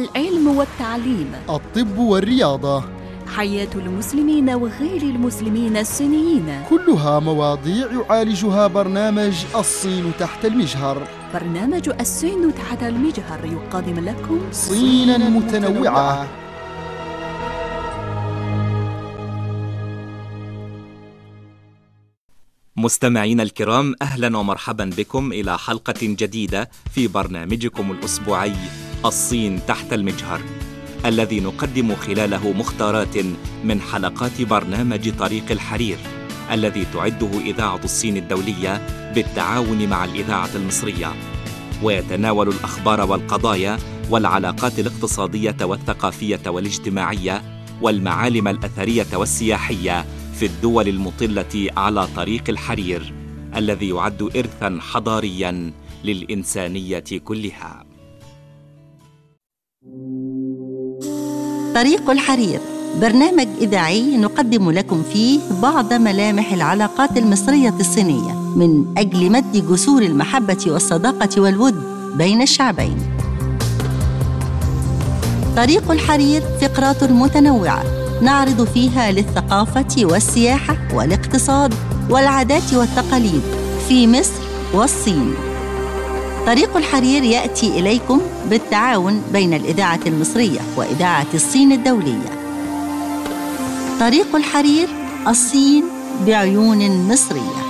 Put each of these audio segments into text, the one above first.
العلم والتعليم. الطب والرياضة. حياة المسلمين وغير المسلمين الصينيين. كلها مواضيع يعالجها برنامج الصين تحت المجهر. برنامج الصين تحت المجهر يقدم لكم صينا متنوعة. مستمعينا الكرام أهلا ومرحبا بكم إلى حلقة جديدة في برنامجكم الأسبوعي. الصين تحت المجهر الذي نقدم خلاله مختارات من حلقات برنامج طريق الحرير الذي تعده إذاعة الصين الدولية بالتعاون مع الإذاعة المصرية. ويتناول الأخبار والقضايا والعلاقات الاقتصادية والثقافية والاجتماعية والمعالم الأثرية والسياحية في الدول المطلة على طريق الحرير الذي يعد ارثا حضاريا للإنسانية كلها. طريق الحرير برنامج إذاعي نقدم لكم فيه بعض ملامح العلاقات المصرية الصينية من أجل مد جسور المحبة والصداقة والود بين الشعبين. طريق الحرير فقرات متنوعة نعرض فيها للثقافة والسياحة والاقتصاد والعادات والتقاليد في مصر والصين. طريق الحرير يأتي إليكم بالتعاون بين الإذاعة المصرية وإذاعة الصين الدولية. طريق الحرير الصين بعيون مصرية.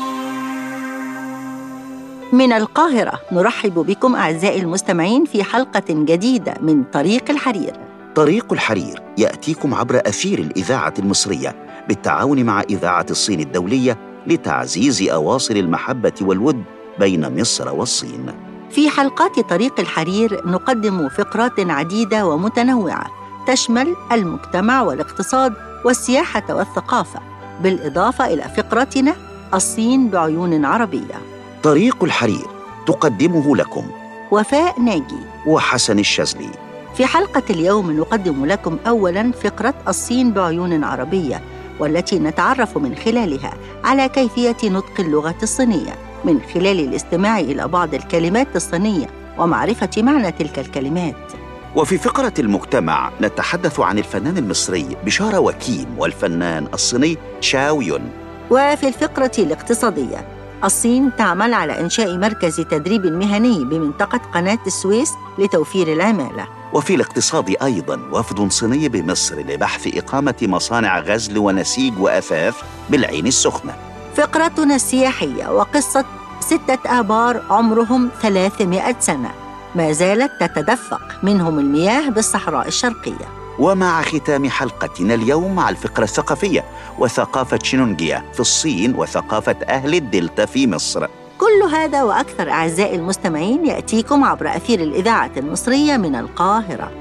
من القاهرة نرحب بكم أعزائي المستمعين في حلقة جديدة من طريق الحرير. طريق الحرير يأتيكم عبر أثير الإذاعة المصرية بالتعاون مع إذاعة الصين الدولية لتعزيز أواصر المحبة والود بين مصر والصين. في حلقات طريق الحرير نقدم فقرات عديدة ومتنوعة تشمل المجتمع والاقتصاد والسياحة والثقافة بالإضافة إلى فقرتنا الصين بعيون عربية. طريق الحرير تقدمه لكم وفاء ناجي. وحسن الشاذلي. في حلقة اليوم نقدم لكم اولا فقرة الصين بعيون عربية والتي نتعرف من خلالها على كيفية نطق اللغة الصينية. من خلال الاستماع إلى بعض الكلمات الصينية ومعرفة معنى تلك الكلمات. وفي فقرة المجتمع نتحدث عن الفنان المصري بشارة وكيم والفنان الصيني شاو يون. وفي الفقرة الاقتصادية الصين تعمل على إنشاء مركز تدريب مهني بمنطقة قناة السويس لتوفير العمالة. وفي الاقتصاد أيضا وفد صيني بمصر لبحث إقامة مصانع غزل ونسيج وأثاث بالعين السخنة. فقرتنا السياحية وقصة ستة آبار عمرهم 300 سنة. ما زالت تتدفق منهم المياه بالصحراء الشرقية. ومع ختام حلقتنا اليوم مع الفقرة الثقافية وثقافة شينونجيا في الصين وثقافة أهل الدلتا في مصر. كل هذا وأكثر أعزائي المستمعين يأتيكم عبر أثير الإذاعة المصرية من القاهرة.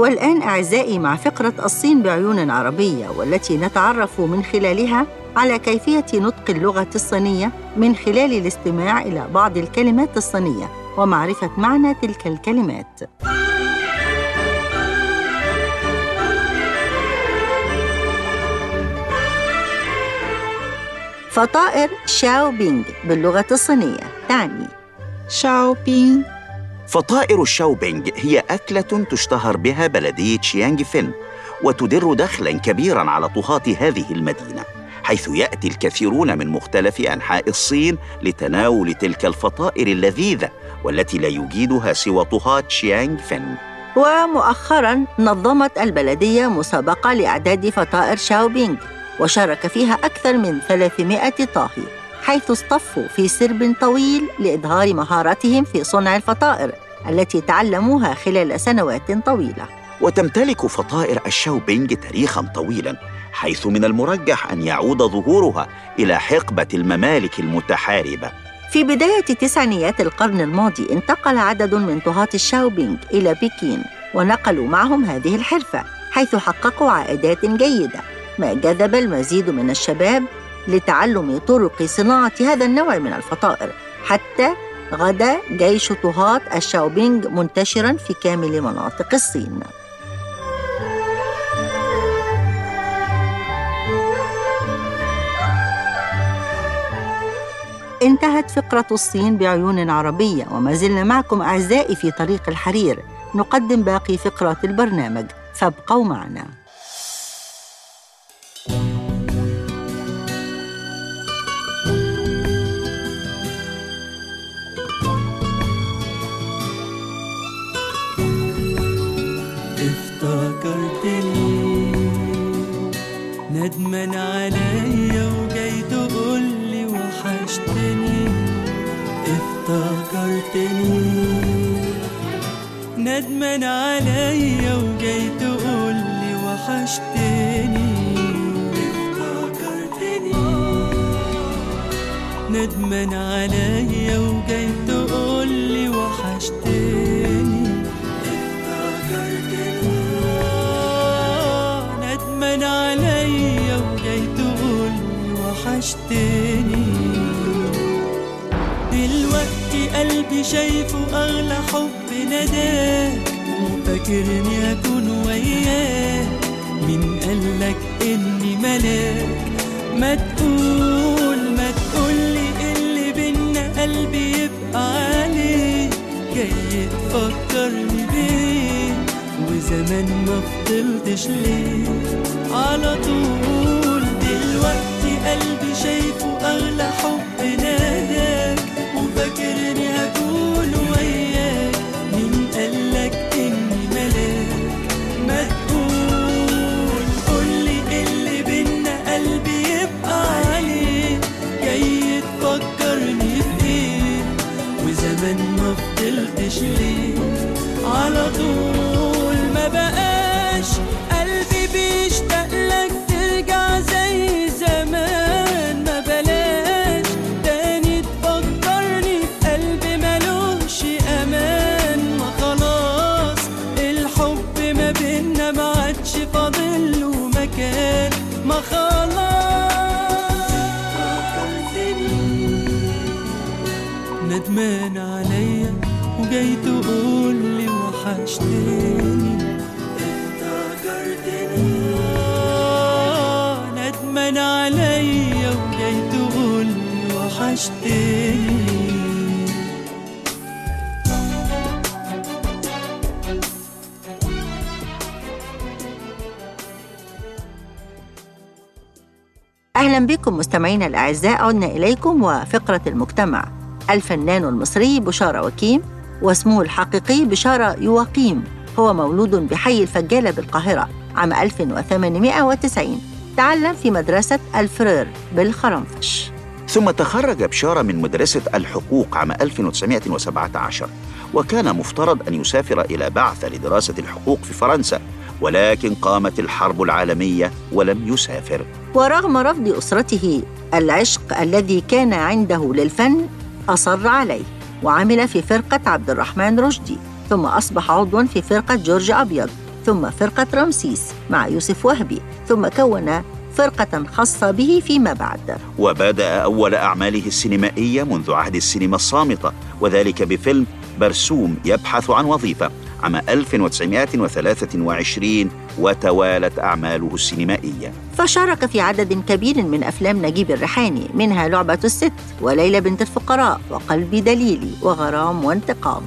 والآن أعزائي مع فقرة الصين بعيون عربية والتي نتعرف من خلالها على كيفية نطق اللغة الصينية من خلال الاستماع إلى بعض الكلمات الصينية ومعرفة معنى تلك الكلمات. فطائر شاو بينج باللغة الصينية. تعني شاو بين فطائر الشاوبينج هي أكلة تشتهر بها بلدية شيانج فين وتدر دخلا كبيرا على طهاة هذه المدينة حيث يأتي الكثيرون من مختلف أنحاء الصين لتناول تلك الفطائر اللذيذة والتي لا يجيدها سوى طهاة شيانج فين ومؤخرا نظمت البلدية مسابقة لإعداد فطائر شاو بينج وشارك فيها أكثر من 300 طاهي. حيث اصطفوا في سرب طويل لإظهار مهارتهم في صنع الفطائر التي تعلموها خلال سنوات طويلة. وتمتلك فطائر الشاوبينج تاريخا طويلا حيث من المرجح أن يعود ظهورها إلى حقبة الممالك المتحاربة. في بداية تسعينيات القرن الماضي انتقل عدد من طهاة الشاوبينج إلى بكين ونقلوا معهم هذه الحرفة حيث حققوا عائدات جيدة. ما جذب المزيد من الشباب لتعلم طرق صناعة هذا النوع من الفطائر حتى غدا جيش طهاة الشاوبينج منتشرا في كامل مناطق الصين. انتهت فقرة الصين بعيون عربية وما زلنا معكم أعزائي في طريق الحرير. نقدم باقي فقرات البرنامج. فابقوا معنا. بيه وزمان ما فضلتش ليه. على طول دلوقتي قلبي شايفه أغلى حب. وحشتني أهلا بكم مستمعينا الأعزاء عدنا إليكم وفقرة المجتمع. الفنان المصري بشارة وكيم واسمه الحقيقي بشارة يواقيم هو مولود بحي الفجالة بالقاهرة عام 1890 تعلم في مدرسة الفرير بالخرنفش. ثم تخرج بشارة من مدرسة الحقوق عام 1917 وكان مفترض أن يسافر إلى بعثة لدراسة الحقوق في فرنسا ولكن قامت الحرب العالمية ولم يسافر. ورغم رفض أسرته العشق الذي كان عنده للفن أصر عليه وعمل في فرقة عبد الرحمن رشدي ثم أصبح عضوا في فرقة جورج أبيض ثم فرقة رمسيس مع يوسف وهبي ثم كون فرقة خاصة به فيما بعد. وبدأ أول أعماله السينمائية منذ عهد السينما الصامتة وذلك بفيلم برسوم يبحث عن وظيفة عام 1923 وتوالت أعماله السينمائية. فشارك في عدد كبير من أفلام نجيب الريحاني منها لعبة الست وليلى بنت الفقراء وقلبي دليلي وغرام وانتقام.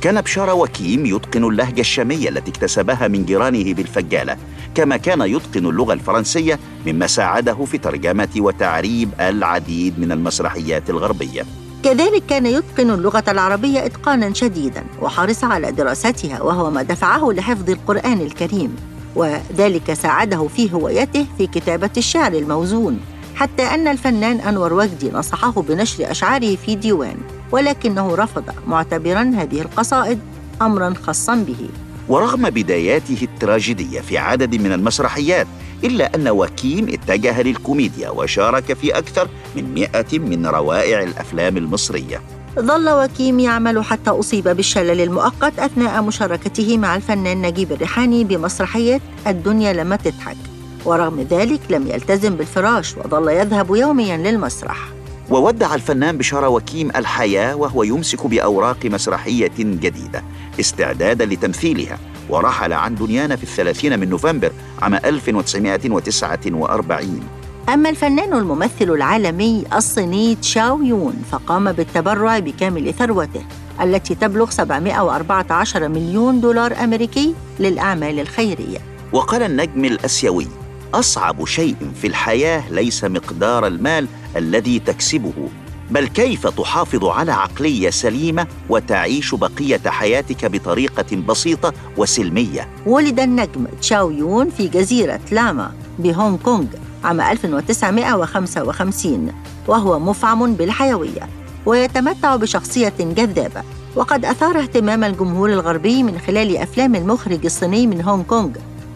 كان بشارة وكيم يتقن اللهجة الشامية التي اكتسبها من جيرانه بالفجالة كما كان يتقن اللغة الفرنسية مما ساعده في ترجمة وتعريب العديد من المسرحيات الغربية. كذلك كان يتقن اللغة العربية إتقانا شديدا وحرص على دراستها وهو ما دفعه لحفظ القرآن الكريم. وذلك ساعده في هوايته في كتابة الشعر الموزون حتى أن الفنان أنور وجدي نصحه بنشر أشعاره في ديوان ولكنه رفض معتبرا هذه القصائد أمرا خاصا به. ورغم بداياته التراجيدية في عدد من المسرحيات إلا أن وكيم اتجه للكوميديا وشارك في أكثر من مئة من روائع الأفلام المصرية. ظل وكيم يعمل حتى أصيب بالشلل المؤقت أثناء مشاركته مع الفنان نجيب الريحاني بمسرحية الدنيا لما تضحك. ورغم ذلك لم يلتزم بالفراش وظل يذهب يوميا للمسرح. وودع الفنان بشارة وكيم الحياة وهو يمسك بأوراق مسرحية جديدة استعدادا لتمثيلها ورحل عن دنيانا في الثلاثين من نوفمبر عام 1949 أما الفنان الممثل العالمي الصيني تشاو يون فقام بالتبرع بكامل ثروته التي تبلغ 714 مليون دولار أمريكي للأعمال الخيرية. وقال النجم الأسيوي أصعب شيء في الحياة ليس مقدار المال الذي تكسبه. بل كيف تحافظ على عقليه سليمه وتعيش بقية حياتك بطريقة بسيطة وسلمية؟ ولد النجم تشاو يون في جزيرة لاما بهونغ كونغ عام 1955 وهو مفعم بالحيوية ويتمتع بشخصية جذابة. وقد أثار اهتمام الجمهور الغربي من خلال أفلام المخرج الصيني من هونغ كونغ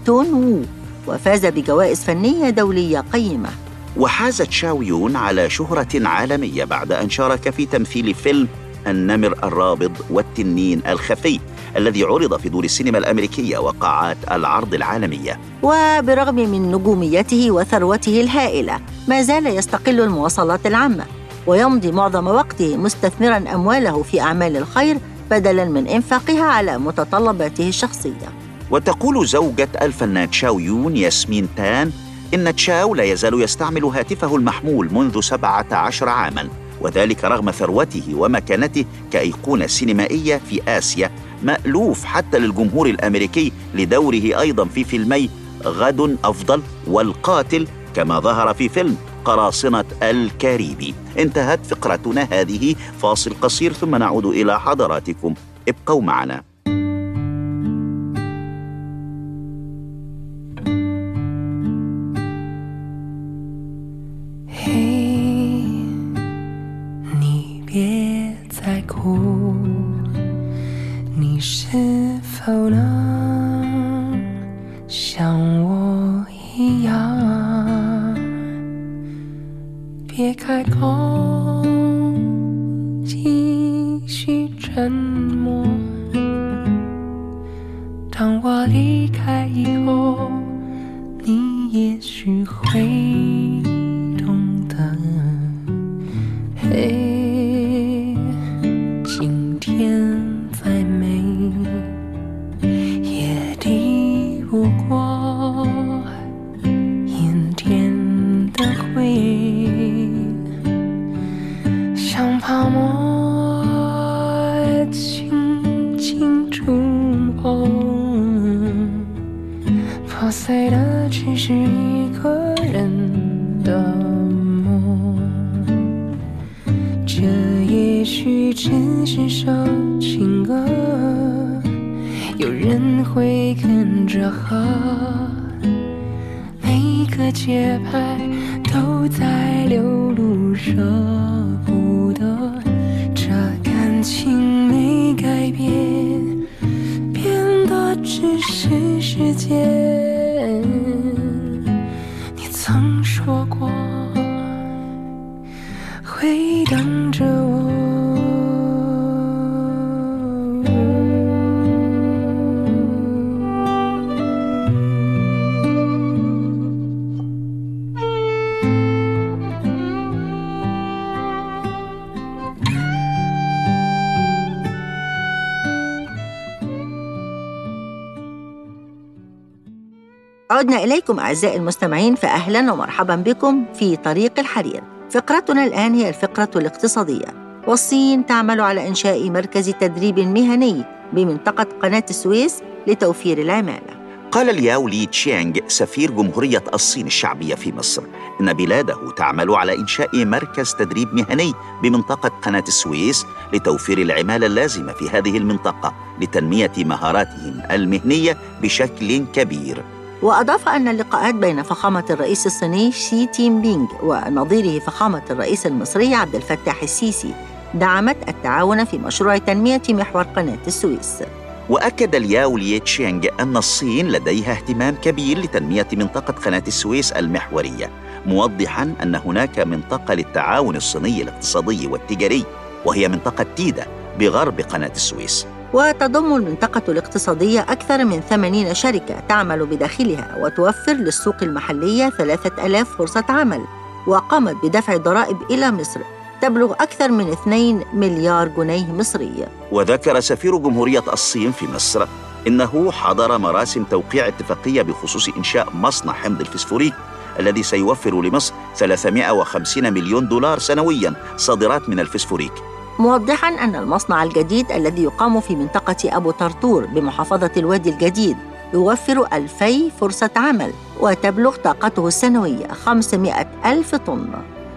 تون وو وفاز بجوائز فنية دولية قيمة. وحاز تشاو يون على شهرة عالمية بعد أن شارك في تمثيل فيلم النمر الرابض والتنين الخفي الذي عرض في دور السينما الأمريكية وقاعات العرض العالمية. وبرغم من نجوميته وثروته الهائلة ما زال يستقل المواصلات العامة ويمضي معظم وقته مستثمرا أمواله في أعمال الخير بدلا من إنفاقها على متطلباته الشخصية. وتقول زوجة الفنان تشاو يون ياسمين تان إن تشاو لا يزال يستعمل هاتفه المحمول منذ 17 عاماً وذلك رغم ثروته ومكانته كأيقونة سينمائية في آسيا مألوف حتى للجمهور الأمريكي لدوره أيضا في فيلمي غد أفضل والقاتل كما ظهر في فيلم قراصنة الكاريبي. انتهت فقرتنا هذه فاصل قصير ثم نعود إلى حضراتكم. ابقوا معنا. 是否能像我一样，别开口，继续沉默。当我离开以后，你也许会节拍都在流露舍不得。这感情没改变，变的只是时间。عدنا إليكم أعزائي المستمعين فأهلا ومرحبا بكم في طريق الحرير. فقرتنا الآن هي الفقرة الاقتصادية. والصين تعمل على إنشاء مركز تدريب مهني بمنطقة قناة السويس لتوفير العمالة. قال لياو لي تشيانغ سفير جمهورية الصين الشعبية في مصر إن بلاده تعمل على إنشاء مركز تدريب مهني بمنطقة قناة السويس لتوفير العمالة اللازمة في هذه المنطقة لتنمية مهاراتهم المهنية بشكل كبير. وأضاف أن اللقاءات بين فخامة الرئيس الصيني شي تين بينغ ونظيره فخامة الرئيس المصري عبد الفتاح السيسي دعمت التعاون في مشروع تنمية محور قناة السويس. وأكد لياو لي تشيانغ أن الصين لديها اهتمام كبير لتنمية منطقة قناة السويس المحورية موضحا أن هناك منطقة للتعاون الصيني الاقتصادي والتجاري وهي منطقة تيدا بغرب قناة السويس. وتضم المنطقة الاقتصادية أكثر من 80 شركة تعمل بداخلها وتوفر للسوق المحلية 3000 فرصة عمل وقامت بدفع ضرائب إلى مصر تبلغ أكثر من 2 مليار جنيه مصري. وذكر سفير جمهورية الصين في مصر إنه حضر مراسم توقيع اتفاقية بخصوص إنشاء مصنع حمض الفسفوريك الذي سيوفر لمصر 350 مليون دولار سنويا صادرات من الفسفوريك. موضحا أن المصنع الجديد الذي يقام في منطقة أبو طرطور بمحافظة الوادي الجديد يوفر ألفي فرصة عمل وتبلغ طاقته السنوية 500 ألف طن.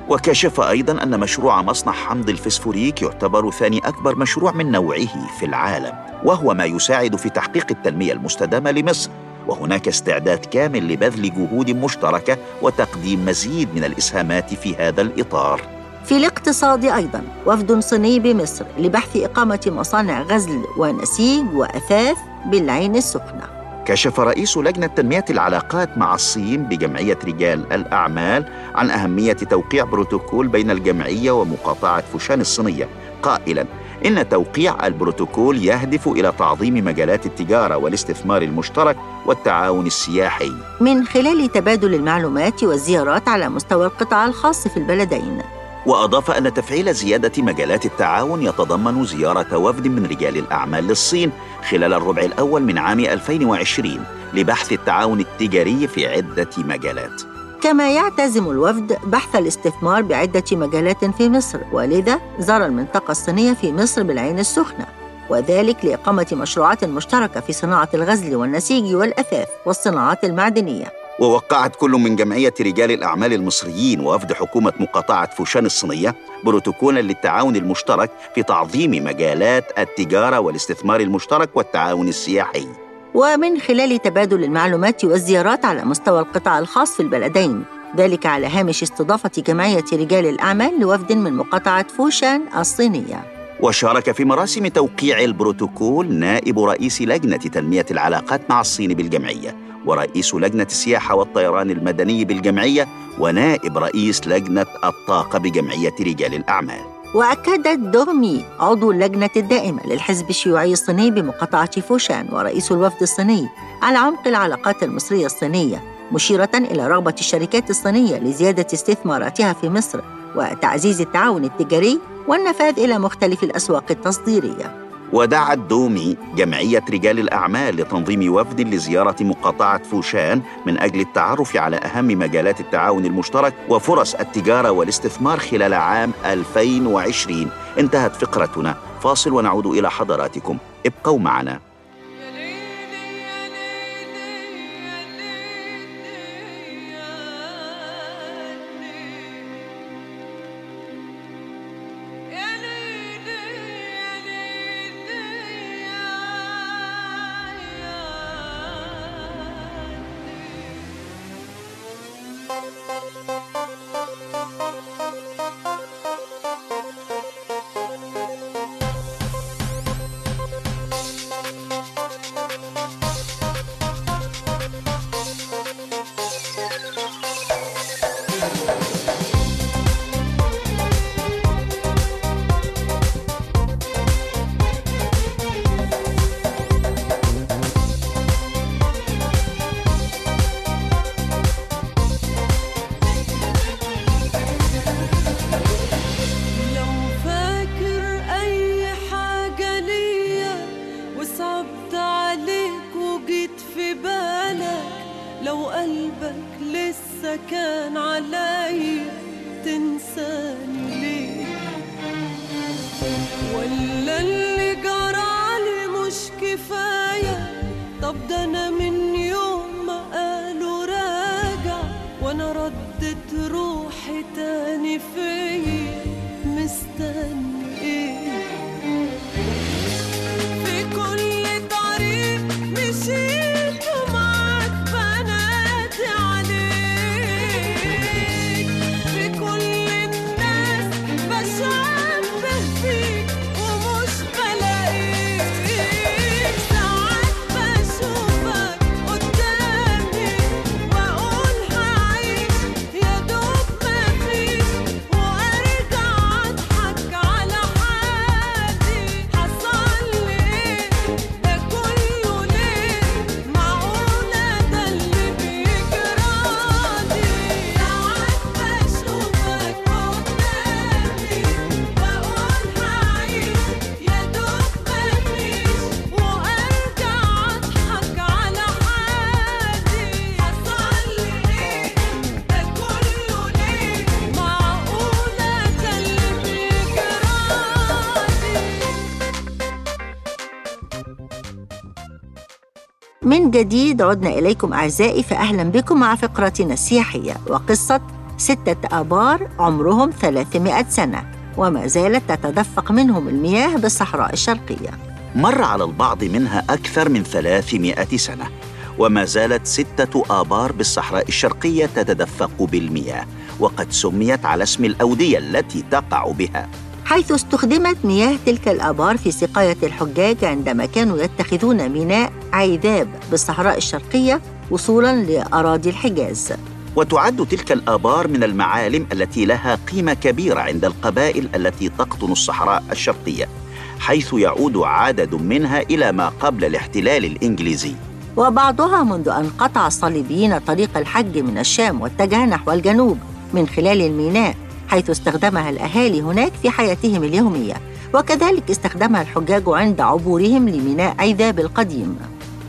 وكشف أيضا أن مشروع مصنع حمض الفسفوريك يعتبر ثاني أكبر مشروع من نوعه في العالم وهو ما يساعد في تحقيق التنمية المستدامة لمصر. وهناك استعداد كامل لبذل جهود مشتركة وتقديم مزيد من الإسهامات في هذا الإطار. في الاقتصاد أيضا وفد صيني بمصر لبحث إقامة مصانع غزل ونسيج وأثاث بالعين السخنة. كشف رئيس لجنة تنمية العلاقات مع الصين بجمعية رجال الأعمال عن أهمية توقيع بروتوكول بين الجمعية ومقاطعة فوشان الصينية. قائلاً إن توقيع البروتوكول يهدف إلى تعظيم مجالات التجارة والاستثمار المشترك والتعاون السياحي. من خلال تبادل المعلومات والزيارات على مستوى القطاع الخاص في البلدين وأضاف أن تفعيل زيادة مجالات التعاون يتضمن زيارة وفد من رجال الأعمال للصين خلال الربع الأول من عام 2020 لبحث التعاون التجاري في عدة مجالات. كما يعتزم الوفد بحث الاستثمار بعدة مجالات في مصر ولذا زار المنطقة الصينية في مصر بالعين السخنة وذلك لإقامة مشروعات مشتركة في صناعة الغزل والنسيج والأثاث والصناعات المعدنية. ووقعت كل من جمعية رجال الأعمال المصريين ووفد حكومة مقاطعة فوشان الصينية بروتوكولا للتعاون المشترك في تعظيم مجالات التجارة والاستثمار المشترك والتعاون السياحي. ومن خلال تبادل المعلومات والزيارات على مستوى القطاع الخاص في البلدين. ذلك على هامش استضافة جمعية رجال الأعمال لوفد من مقاطعة فوشان الصينية. وشارك في مراسم توقيع البروتوكول نائب رئيس لجنة تنمية العلاقات مع الصين بالجمعية ورئيس لجنة السياحة والطيران المدني بالجمعية ونائب رئيس لجنة الطاقة بجمعية رجال الأعمال. وأكدت دومي عضو اللجنة الدائمة للحزب الشيوعي الصيني بمقاطعة فوشان ورئيس الوفد الصيني على عمق العلاقات المصرية الصينية مشيرة إلى رغبة الشركات الصينية لزيادة استثماراتها في مصر وتعزيز التعاون التجاري والنفاذ إلى مختلف الأسواق التصديرية. ودعت دومي جمعية رجال الأعمال لتنظيم وفد لزيارة مقاطعة فوشان من أجل التعرف على أهم مجالات التعاون المشترك وفرص التجارة والاستثمار خلال عام 2020 انتهت فقرتنا. فاصل ونعود إلى حضراتكم. ابقوا معنا. جديد. عدنا إليكم أعزائي فأهلا بكم مع فقرتنا السياحية وقصة ستة آبار عمرهم 300 سنة وما زالت تتدفق منهم المياه بالصحراء الشرقية. مر على البعض منها أكثر من 300 سنة وما زالت ستة آبار بالصحراء الشرقية تتدفق بالمياه وقد سميت على اسم الأودية التي تقع بها. حيث استخدمت مياه تلك الآبار في سقاية الحجاج عندما كانوا يتخذون ميناء عيذاب بالصحراء الشرقية وصولاً لأراضي الحجاز. وتعد تلك الآبار من المعالم التي لها قيمة كبيرة عند القبائل التي تقطن الصحراء الشرقية حيث يعود عدد منها إلى ما قبل الاحتلال الإنجليزي. وبعضها منذ أن قطع الصليبيين طريق الحج من الشام واتجه نحو الجنوب من خلال الميناء. حيث استخدمها الأهالي هناك في حياتهم اليومية وكذلك استخدمها الحجاج عند عبورهم لميناء عيذاب القديم.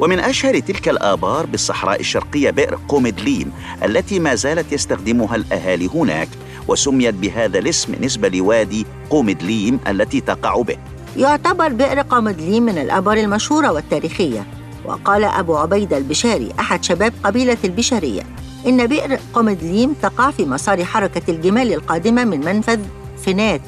ومن أشهر تلك الآبار بالصحراء الشرقية بئر قومدليم التي ما زالت يستخدمها الأهالي هناك وسميت بهذا الاسم نسبة لوادي قومدليم التي تقع به. يعتبر بئر قامدليم من الآبار المشهورة والتاريخية وقال أبو عبيدة البشاري أحد شباب قبيلة البشارية إن بئر قامدليم تقع في مسار حركة الجمال القادمة من منفذ فنات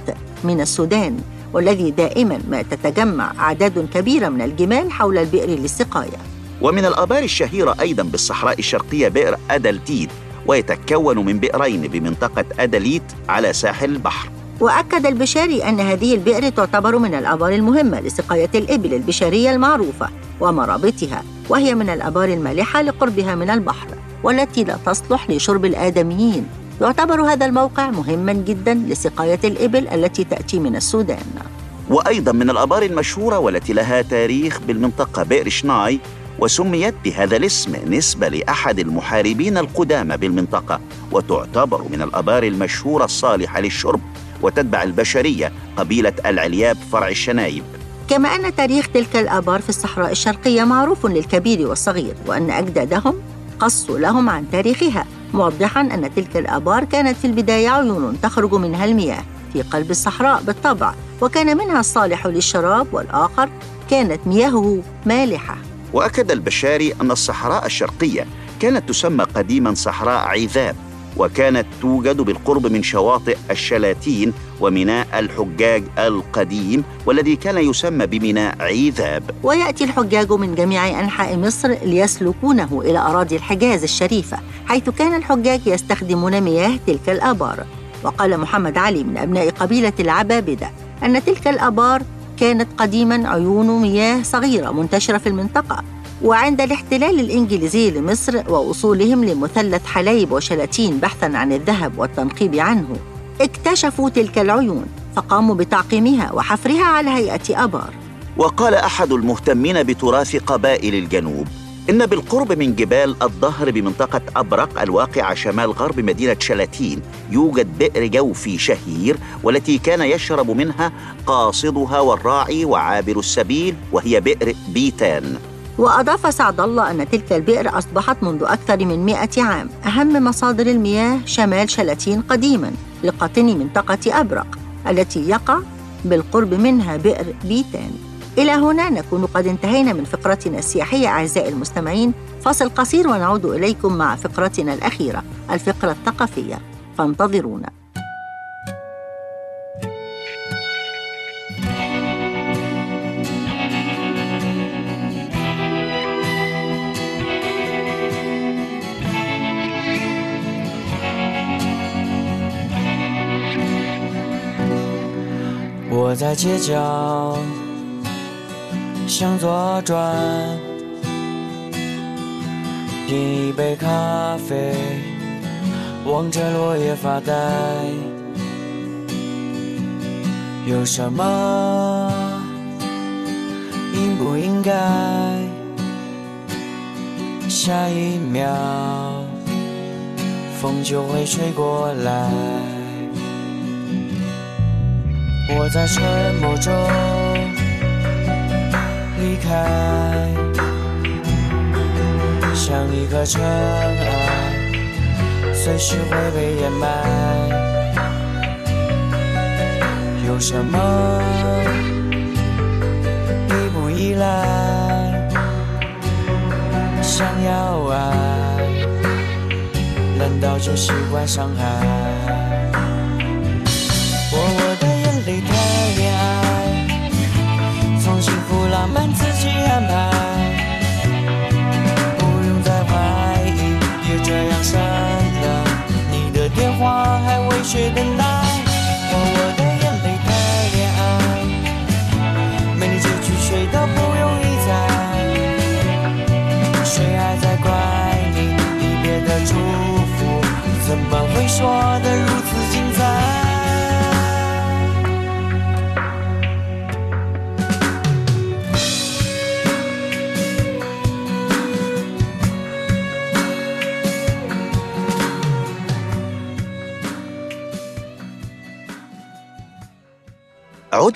من السودان والذي دائما ما تتجمع أعداد كبيرة من الجمال حول البئر للسقاية. ومن الآبار الشهيرة أيضا بالصحراء الشرقية بئر أدلتيد ويتكون من بئرين بمنطقة أدليت على ساحل البحر. وأكد البشاري أن هذه البئر تعتبر من الآبار المهمة لسقاية الإبل البشرية المعروفة ومرابطها وهي من الآبار المالحة لقربها من البحر. والتي لا تصلح لشرب الآدميين. يعتبر هذا الموقع مهما جدا لسقاية الإبل التي تأتي من السودان. وأيضا من الآبار المشهورة والتي لها تاريخ بالمنطقة بئر شناي وسميت بهذا الاسم نسبة لأحد المحاربين القدامى بالمنطقة وتعتبر من الآبار المشهورة الصالحة للشرب وتتبع البشرية قبيلة العلياب فرع الشنايب. كما أن تاريخ تلك الآبار في الصحراء الشرقية معروف للكبير والصغير وأن أجدادهم قصوا لهم عن تاريخها موضحا أن تلك الآبار كانت في البداية عيون تخرج منها المياه في قلب الصحراء بالطبع وكان منها الصالح للشراب والآخر كانت مياهه مالحة. وأكد البشاري أن الصحراء الشرقية كانت تسمى قديما صحراء عذاب. وكانت توجد بالقرب من شواطئ الشلاتين وميناء الحجاج القديم والذي كان يسمى بميناء عذاب. ويأتي الحجاج من جميع أنحاء مصر ليسلكونه إلى أراضي الحجاز الشريفة حيث كان الحجاج يستخدمون مياه تلك الآبار. وقال محمد علي من أبناء قبيلة العبابدة أن تلك الآبار كانت قديما عيون مياه صغيرة منتشرة في المنطقة. وعند الاحتلال الإنجليزي لمصر ووصولهم لمثلث حلايب وشلاتين بحثا عن الذهب والتنقيب عنه اكتشفوا تلك العيون فقاموا بتعقيمها وحفرها على هيئة آبار. وقال أحد المهتمين بتراث قبائل الجنوب إن بالقرب من جبال الظهر بمنطقة أبرق الواقعة شمال غرب مدينة شلاتين يوجد بئر جوفي شهير والتي كان يشرب منها قاصدها والراعي وعابر السبيل وهي بئر بيتان. وأضاف سعد الله أن تلك البئر أصبحت منذ أكثر من مئة عام أهم مصادر المياه شمال شلاتين قديما لقاطن منطقة أبرق التي يقع بالقرب منها بئر بيتان. إلى هنا نكون قد انتهينا من فقرتنا السياحية أعزائي المستمعين. فاصل قصير ونعود إليكم مع فقرتنا الأخيرة الفقرة الثقافية. فانتظرونا《我在街角向左转，点一杯咖啡，望着落叶发呆。有什么应不应该？下一秒风就会吹过来。我在沉默中离开，像一颗尘埃，随时会被掩埋。有什么你不依赖？想要爱，难道就习惯伤害？安排，不用再怀疑，别这样善良。你的电话还未学等待，我我的眼泪太恋爱，没你这句谁都不用理睬，谁还在怪你离别的祝福，怎么会说的如此精彩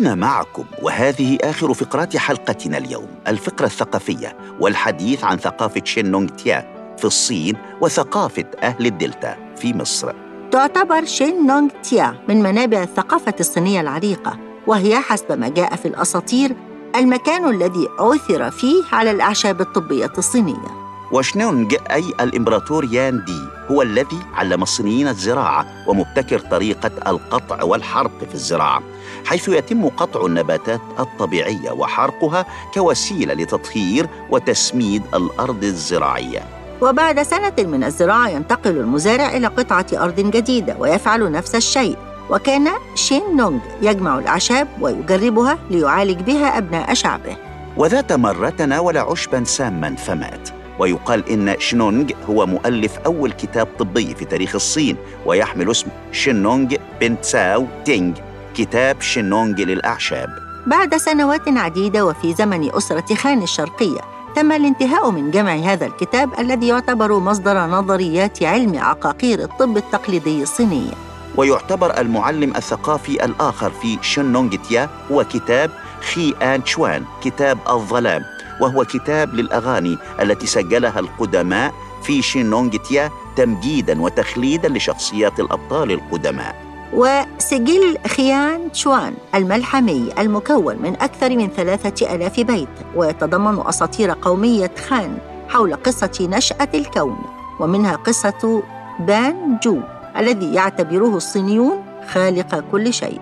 ？عدنا معكم وهذه آخر فقرات حلقتنا اليوم الفقرة الثقافية والحديث عن ثقافة شينونغ تيا في الصين وثقافة أهل الدلتا في مصر تعتبر شين نونغ تيا من منابع الثقافة الصينية العريقة وهي حسب ما جاء في الأساطير المكان الذي عثر فيه على الأعشاب الطبية الصينية وشنونغ أي الإمبراطور يان دي هو الذي علم الصينيين الزراعة ومبتكر طريقة القطع والحرق في الزراعة حيث يتم قطع النباتات الطبيعية وحرقها كوسيلة لتطهير وتسميد الأرض الزراعية. وبعد سنة من الزراعة ينتقل المزارع إلى قطعة أرض جديدة ويفعل نفس الشيء. وكان شين نونغ يجمع الأعشاب ويجربها ليعالج بها أبناء شعبه. وذات مرة تناول عشبا ساما فمات. ويقال إن شنونغ هو مؤلف أول كتاب طبي في تاريخ الصين ويحمل اسم شنونغ بن تساو تينغ. كتاب شنونغ للأعشاب. بعد سنوات عديدة وفي زمن أسرة خان الشرقية تم الانتهاء من جمع هذا الكتاب الذي يعتبر مصدر نظريات علم عقاقير الطب التقليدي الصيني. ويعتبر المعلم الثقافي الآخر في شنونغ تيا هو كتاب خي آن تشوان كتاب الظلام وهو كتاب للأغاني التي سجلها القدماء في شينونغ تيا تمجيدا وتخليدا لشخصيات الأبطال القدماء. وسجل خيان تشوان الملحمي المكون من أكثر من ثلاثة ألاف بيت ويتضمن أساطير قومية خان حول قصة نشأة الكون ومنها قصة بان جو الذي يعتبره الصينيون خالق كل شيء.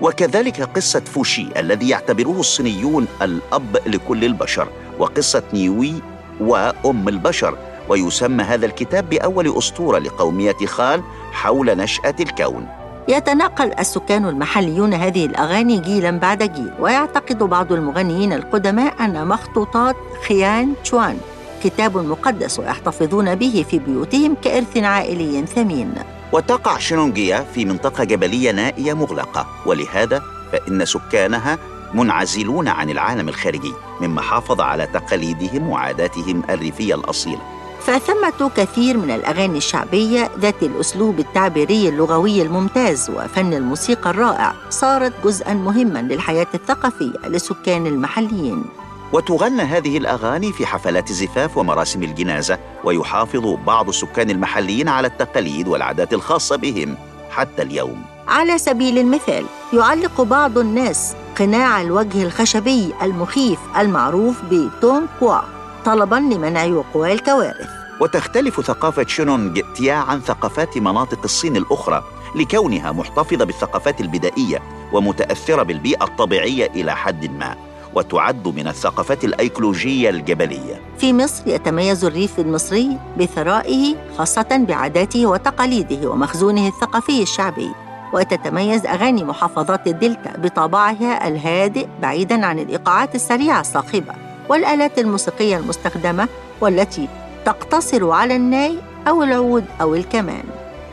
وكذلك قصة فوشي الذي يعتبره الصينيون الأب لكل البشر وقصة نيوي وأم البشر ويسمى هذا الكتاب بأول أسطورة لقومية خان حول نشأة الكون. يتناقل السكان المحليون هذه الأغاني جيلا بعد جيل ويعتقد بعض المغنيين القدماء أن مخطوطات خيان تشوان كتاب مقدس ويحتفظون به في بيوتهم كإرث عائلي ثمين. وتقع شينونغيا في منطقة جبلية نائية مغلقة ولهذا فإن سكانها منعزلون عن العالم الخارجي مما حافظ على تقاليدهم وعاداتهم الريفية الأصيلة. فثمة كثير من الأغاني الشعبية ذات الأسلوب التعبيري اللغوي الممتاز وفن الموسيقى الرائع صارت جزءا مهما للحياة الثقافية للسكان المحليين. وتغنى هذه الأغاني في حفلات الزفاف ومراسم الجنازة ويحافظ بعض السكان المحليين على التقاليد والعادات الخاصة بهم حتى اليوم. على سبيل المثال يعلق بعض الناس قناع الوجه الخشبي المخيف المعروف بتون كوا طلبا لمنع وقوع الكوارث. وتختلف ثقافة شينونغ تيا عن ثقافات مناطق الصين الأخرى لكونها محتفظة بالثقافات البدائية ومتأثرة بالبيئة الطبيعية إلى حد ما وتعد من الثقافات الأيكولوجية الجبلية. في مصر يتميز الريف المصري بثرائه خاصة بعاداته وتقاليده ومخزونه الثقافي الشعبي وتتميز أغاني محافظات الدلتا بطابعها الهادئ بعيداً عن الإيقاعات السريعة الصاخبة والآلات الموسيقية المستخدمة والتي تقتصر على الناي أو العود أو الكمان.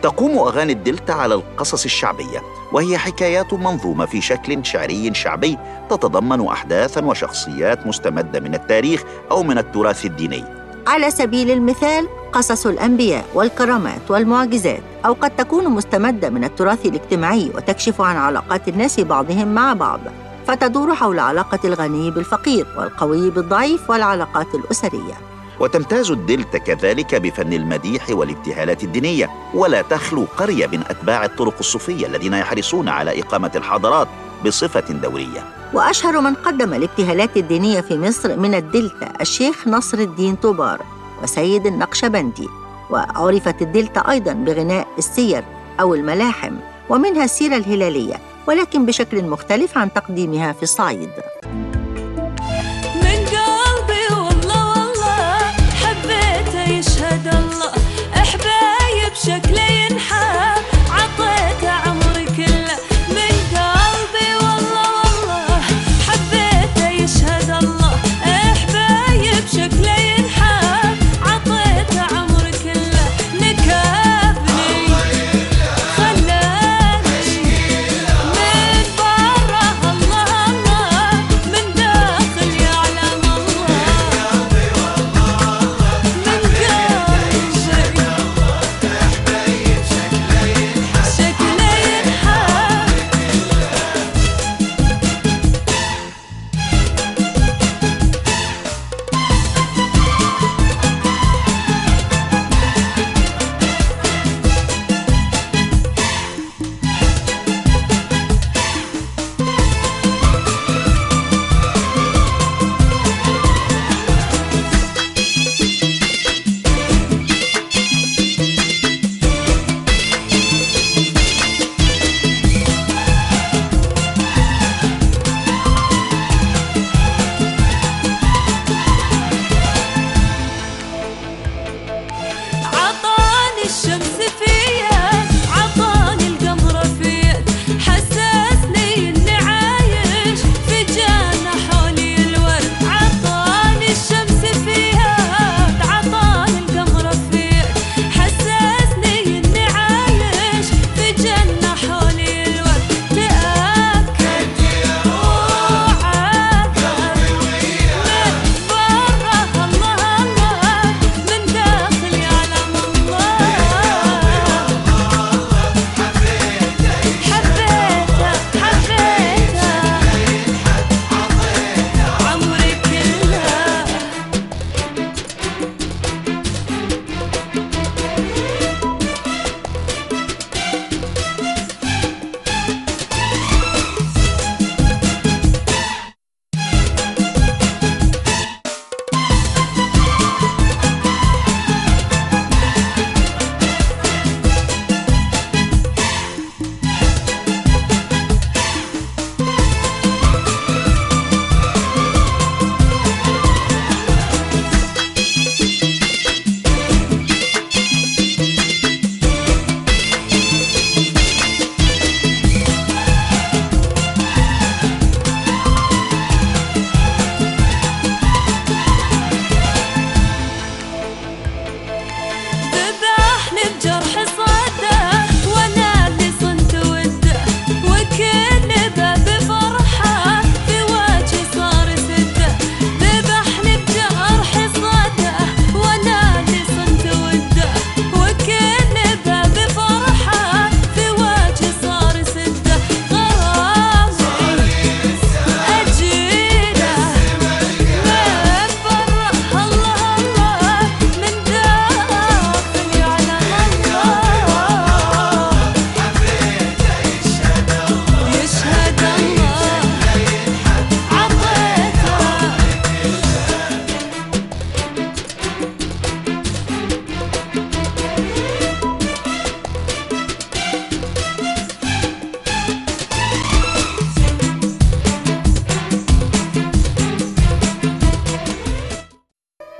تقوم أغاني الدلتا على القصص الشعبية وهي حكايات منظومة في شكل شعري شعبي تتضمن أحداثاً وشخصيات مستمدة من التاريخ أو من التراث الديني. على سبيل المثال قصص الأنبياء والكرامات والمعجزات أو قد تكون مستمدة من التراث الاجتماعي وتكشف عن علاقات الناس بعضهم مع بعض فتدور حول علاقة الغني بالفقير والقوي بالضعيف والعلاقات الأسرية. وتمتاز الدلتا كذلك بفن المديح والابتهالات الدينية. ولا تخلو قرية من أتباع الطرق الصوفية الذين يحرصون على إقامة الحضارات بصفة دورية. وأشهر من قدم الابتهالات الدينية في مصر من الدلتا الشيخ نصر الدين طوبار وسيد النقشبندي. وعرفت الدلتا أيضا بغناء السير أو الملاحم ومنها السيرة الهلالية ولكن بشكل مختلف عن تقديمها في الصعيد. حبايب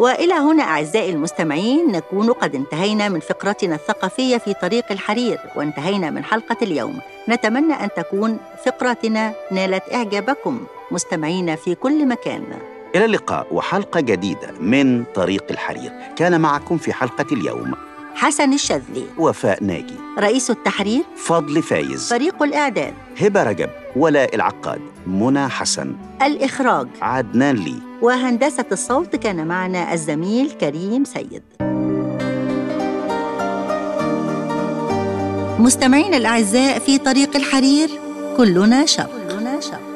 وإلى هنا أعزائي المستمعين نكون قد انتهينا من فقرتنا الثقافية في طريق الحرير وانتهينا من حلقة اليوم. نتمنى أن تكون فقرتنا نالت إعجابكم. مستمعينا في كل مكان. إلى اللقاء وحلقة جديدة من طريق الحرير. كان معكم في حلقة اليوم حسن الشاذلي وفاء ناجي. رئيس التحرير. فضل فايز. فريق الإعداد. هبة رجب. ولاء العقاد. منى حسن. الإخراج. عدنان لي. وهندسة الصوت كان معنا الزميل كريم سيد. مستمعينا الأعزاء في طريق الحرير كلنا شرق